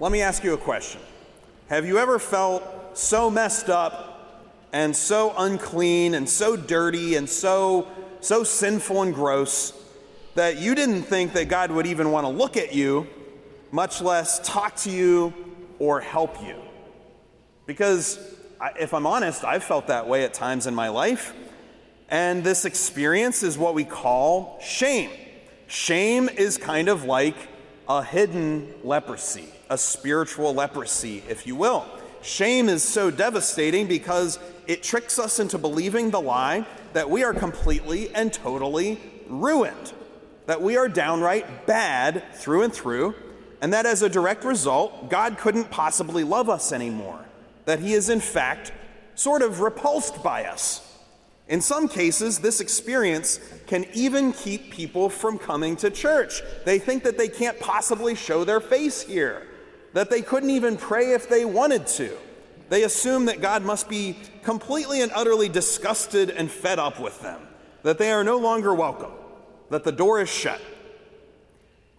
Let me ask you a question. Have you ever felt so messed up and so unclean and so dirty and so so sinful and gross that you didn't think that God would even want to look at you, much less talk to you or help you? Because if I'm honest, I've felt that way at times in my life. And this experience is what we call shame. Shame is kind of like a hidden leprosy, a spiritual leprosy, if you will. Shame is so devastating because it tricks us into believing the lie that we are completely and totally ruined, that we are downright bad through and through, and that as a direct result, God couldn't possibly love us anymore, that He is in fact sort of repulsed by us. In some cases, this experience can even keep people from coming to church. They think that they can't possibly show their face here, that they couldn't even pray if they wanted to. They assume that God must be completely and utterly disgusted and fed up with them, that they are no longer welcome, that the door is shut.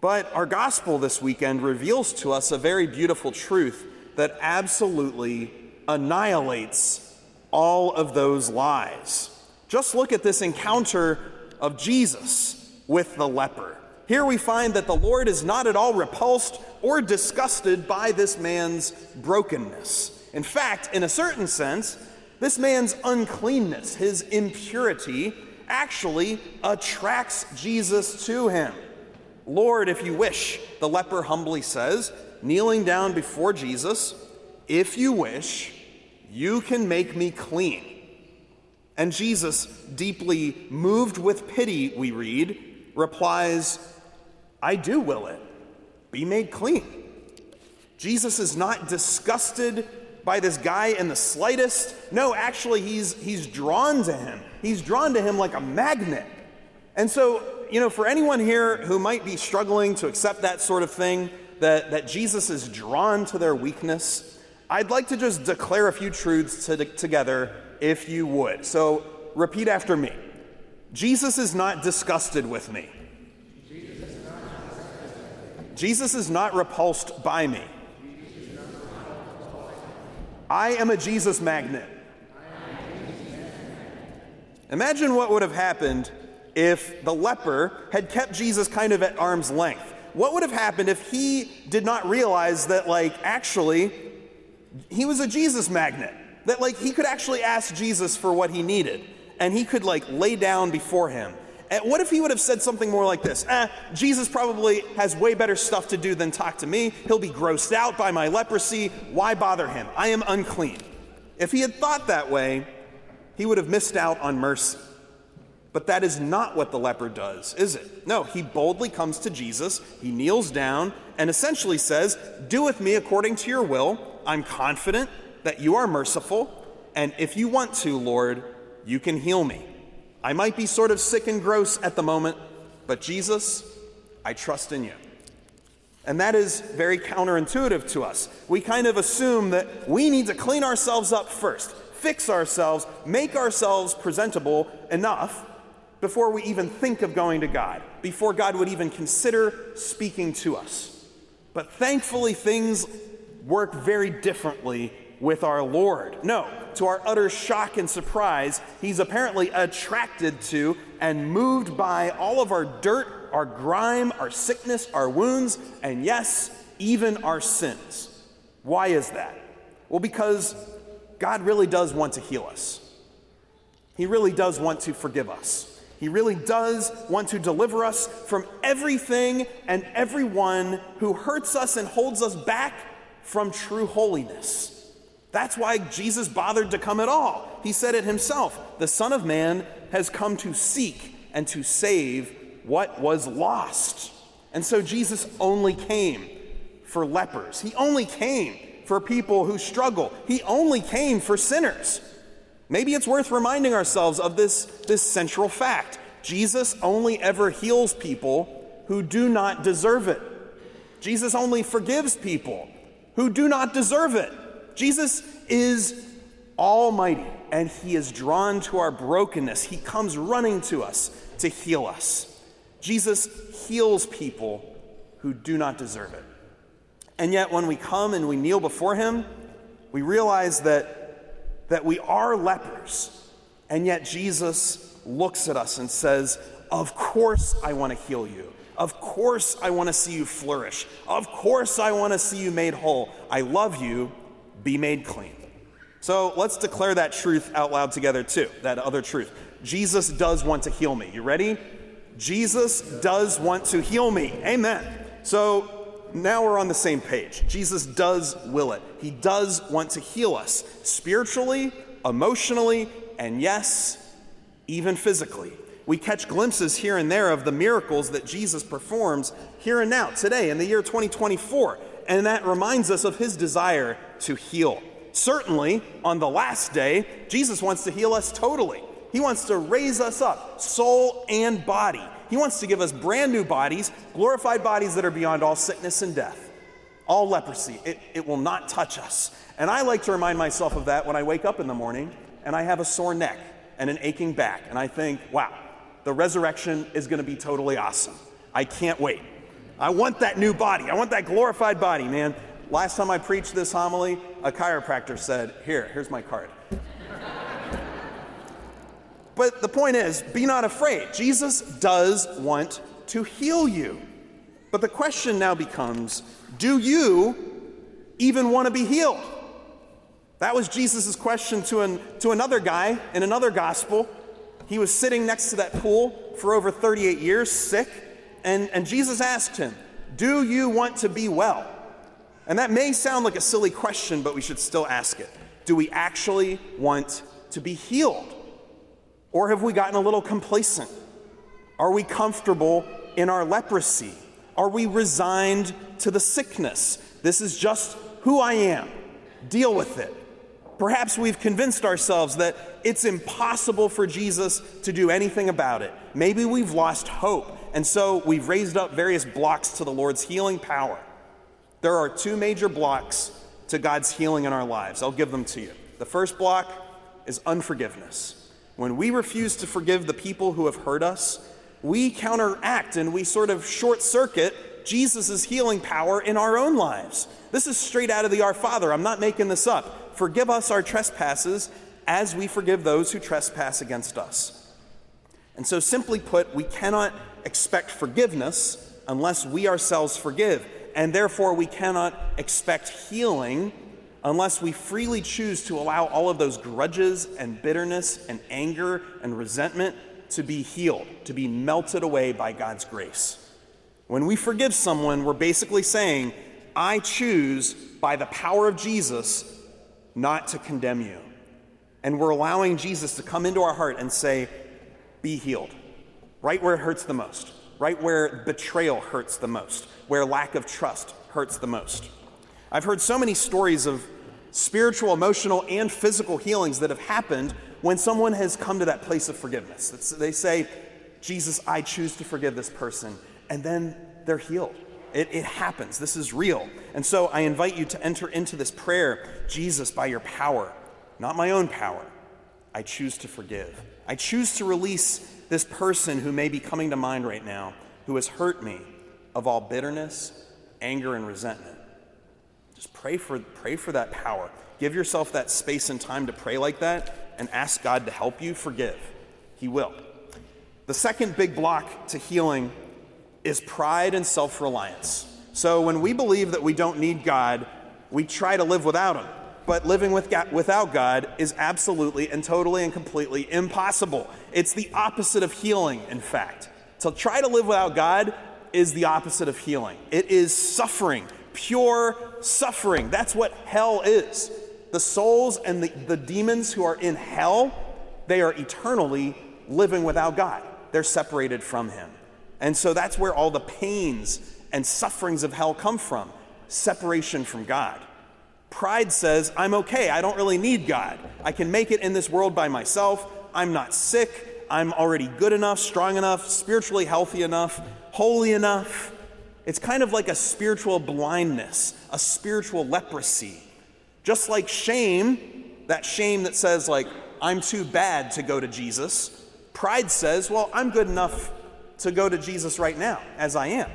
But our gospel this weekend reveals to us a very beautiful truth that absolutely annihilates all of those lies. Just look at this encounter of Jesus with the leper. Here we find that the Lord is not at all repulsed or disgusted by this man's brokenness. In fact, in a certain sense, this man's uncleanness, his impurity, actually attracts Jesus to him. Lord, if you wish, the leper humbly says, kneeling down before Jesus, if you wish, you can make me clean. And Jesus, deeply moved with pity, we read, replies, I do will it. Be made clean. Jesus is not disgusted by this guy in the slightest. No, actually, he's, he's drawn to him. He's drawn to him like a magnet. And so, you know, for anyone here who might be struggling to accept that sort of thing, that, that Jesus is drawn to their weakness, I'd like to just declare a few truths to, together if you would. So repeat after me Jesus is not disgusted with me. Jesus is not repulsed by me. I am a Jesus magnet. Imagine what would have happened if the leper had kept Jesus kind of at arm's length. What would have happened if he did not realize that, like, actually, he was a Jesus magnet? That like he could actually ask Jesus for what he needed and he could like lay down before him. And what if he would have said something more like this? Eh, Jesus probably has way better stuff to do than talk to me. He'll be grossed out by my leprosy. Why bother him? I am unclean. If he had thought that way, he would have missed out on mercy. But that is not what the leper does, is it? No, he boldly comes to Jesus, he kneels down, and essentially says, Do with me according to your will. I'm confident that you are merciful, and if you want to, Lord, you can heal me. I might be sort of sick and gross at the moment, but Jesus, I trust in you. And that is very counterintuitive to us. We kind of assume that we need to clean ourselves up first, fix ourselves, make ourselves presentable enough before we even think of going to God, before God would even consider speaking to us. But thankfully, things work very differently with our Lord. No, to our utter shock and surprise, he's apparently attracted to and moved by all of our dirt, our grime, our sickness, our wounds, and yes, even our sins. Why is that? Well, because God really does want to heal us. He really does want to forgive us. He really does want to deliver us from everything and everyone who hurts us and holds us back from true holiness. That's why Jesus bothered to come at all. He said it himself The Son of Man has come to seek and to save what was lost. And so Jesus only came for lepers, He only came for people who struggle, He only came for sinners. Maybe it's worth reminding ourselves of this, this central fact Jesus only ever heals people who do not deserve it. Jesus only forgives people who do not deserve it. Jesus is almighty and he is drawn to our brokenness. He comes running to us to heal us. Jesus heals people who do not deserve it. And yet, when we come and we kneel before Him, we realize that, that we are lepers. And yet, Jesus looks at us and says, Of course, I want to heal you. Of course, I want to see you flourish. Of course, I want to see you made whole. I love you. Be made clean. So let's declare that truth out loud together, too, that other truth. Jesus does want to heal me. You ready? Jesus does want to heal me. Amen. So now we're on the same page. Jesus does will it. He does want to heal us spiritually, emotionally, and yes, even physically. We catch glimpses here and there of the miracles that Jesus performs here and now, today, in the year 2024. And that reminds us of his desire to heal. Certainly, on the last day, Jesus wants to heal us totally. He wants to raise us up, soul and body. He wants to give us brand new bodies, glorified bodies that are beyond all sickness and death, all leprosy. It, it will not touch us. And I like to remind myself of that when I wake up in the morning and I have a sore neck and an aching back. And I think, wow, the resurrection is going to be totally awesome. I can't wait. I want that new body. I want that glorified body, man. Last time I preached this homily, a chiropractor said, Here, here's my card. But the point is, be not afraid. Jesus does want to heal you. But the question now becomes do you even want to be healed? That was Jesus' question to, an, to another guy in another gospel. He was sitting next to that pool for over 38 years, sick, and, and Jesus asked him, Do you want to be well? And that may sound like a silly question, but we should still ask it. Do we actually want to be healed? Or have we gotten a little complacent? Are we comfortable in our leprosy? Are we resigned to the sickness? This is just who I am. Deal with it. Perhaps we've convinced ourselves that it's impossible for Jesus to do anything about it. Maybe we've lost hope, and so we've raised up various blocks to the Lord's healing power. There are two major blocks to God's healing in our lives. I'll give them to you. The first block is unforgiveness. When we refuse to forgive the people who have hurt us, we counteract and we sort of short circuit Jesus' healing power in our own lives. This is straight out of the Our Father. I'm not making this up. Forgive us our trespasses as we forgive those who trespass against us. And so, simply put, we cannot expect forgiveness unless we ourselves forgive. And therefore, we cannot expect healing unless we freely choose to allow all of those grudges and bitterness and anger and resentment to be healed, to be melted away by God's grace. When we forgive someone, we're basically saying, I choose by the power of Jesus not to condemn you. And we're allowing Jesus to come into our heart and say, Be healed. Right where it hurts the most, right where betrayal hurts the most, where lack of trust hurts the most. I've heard so many stories of spiritual, emotional, and physical healings that have happened when someone has come to that place of forgiveness. It's, they say, Jesus, I choose to forgive this person. And then they're healed. It, it, happens. This is real. And so I invite you to enter into this prayer Jesus, by your power, not my own power, I choose to forgive. I choose to release this person who may be coming to mind right now who has hurt me of all bitterness, anger, and resentment. Just pray for, pray for that power. Give yourself that space and time to pray like that and ask God to help you forgive. He will. The second big block to healing is pride and self reliance. So when we believe that we don't need God, we try to live without Him. But living with God, without God is absolutely and totally and completely impossible. It's the opposite of healing, in fact. To try to live without God is the opposite of healing, it is suffering pure suffering. That's what hell is. The souls and the, the demons who are in hell, they are eternally living without God. They're separated from Him. And so that's where all the pains and sufferings of hell come from separation from God. Pride says, I'm okay. I don't really need God. I can make it in this world by myself. I'm not sick. I'm already good enough, strong enough, spiritually healthy enough, holy enough. It's kind of like a spiritual blindness, a spiritual leprosy. Just like shame, that shame that says, like, I'm too bad to go to Jesus, pride says, well, I'm good enough to go to Jesus right now, as I am.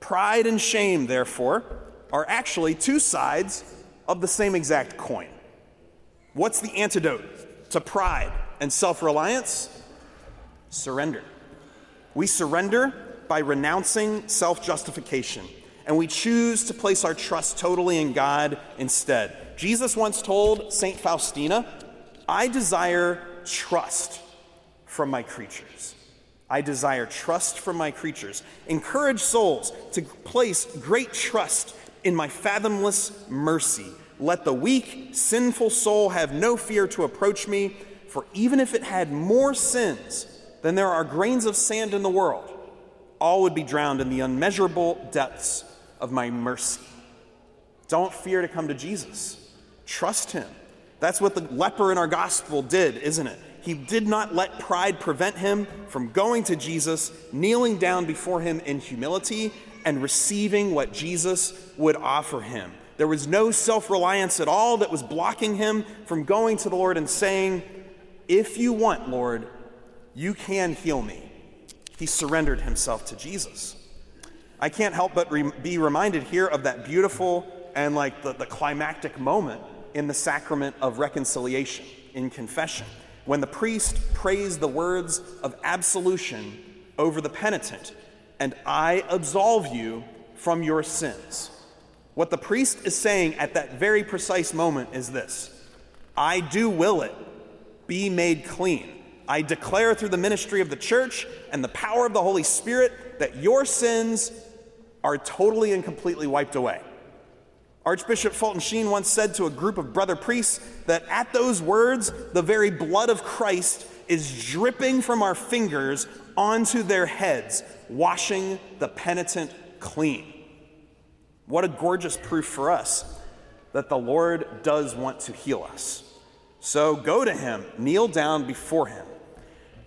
Pride and shame, therefore, are actually two sides of the same exact coin. What's the antidote to pride and self reliance? Surrender. We surrender by renouncing self justification, and we choose to place our trust totally in God instead. Jesus once told St. Faustina, I desire trust from my creatures. I desire trust from my creatures. Encourage souls to place great trust in my fathomless mercy. Let the weak, sinful soul have no fear to approach me, for even if it had more sins than there are grains of sand in the world, all would be drowned in the unmeasurable depths of my mercy. Don't fear to come to Jesus. Trust him. That's what the leper in our gospel did, isn't it? He did not let pride prevent him from going to Jesus, kneeling down before him in humility, and receiving what Jesus would offer him. There was no self reliance at all that was blocking him from going to the Lord and saying, If you want, Lord, you can heal me. He surrendered himself to Jesus. I can't help but re- be reminded here of that beautiful and like the, the climactic moment in the sacrament of reconciliation, in confession when the priest prays the words of absolution over the penitent, and I absolve you from your sins. What the priest is saying at that very precise moment is this I do will it, be made clean. I declare through the ministry of the church and the power of the Holy Spirit that your sins are totally and completely wiped away. Archbishop Fulton Sheen once said to a group of brother priests that at those words, the very blood of Christ is dripping from our fingers onto their heads, washing the penitent clean. What a gorgeous proof for us that the Lord does want to heal us. So go to Him, kneel down before Him.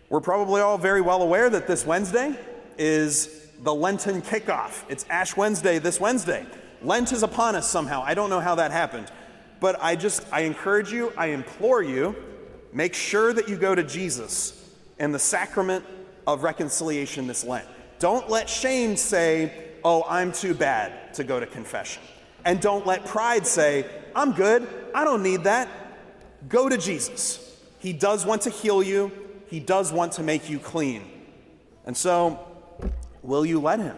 We're probably all very well aware that this Wednesday is the Lenten kickoff. It's Ash Wednesday this Wednesday. Lent is upon us somehow. I don't know how that happened. But I just, I encourage you, I implore you, make sure that you go to Jesus and the sacrament of reconciliation this Lent. Don't let shame say, oh, I'm too bad to go to confession. And don't let pride say, I'm good, I don't need that. Go to Jesus. He does want to heal you, He does want to make you clean. And so, will you let Him?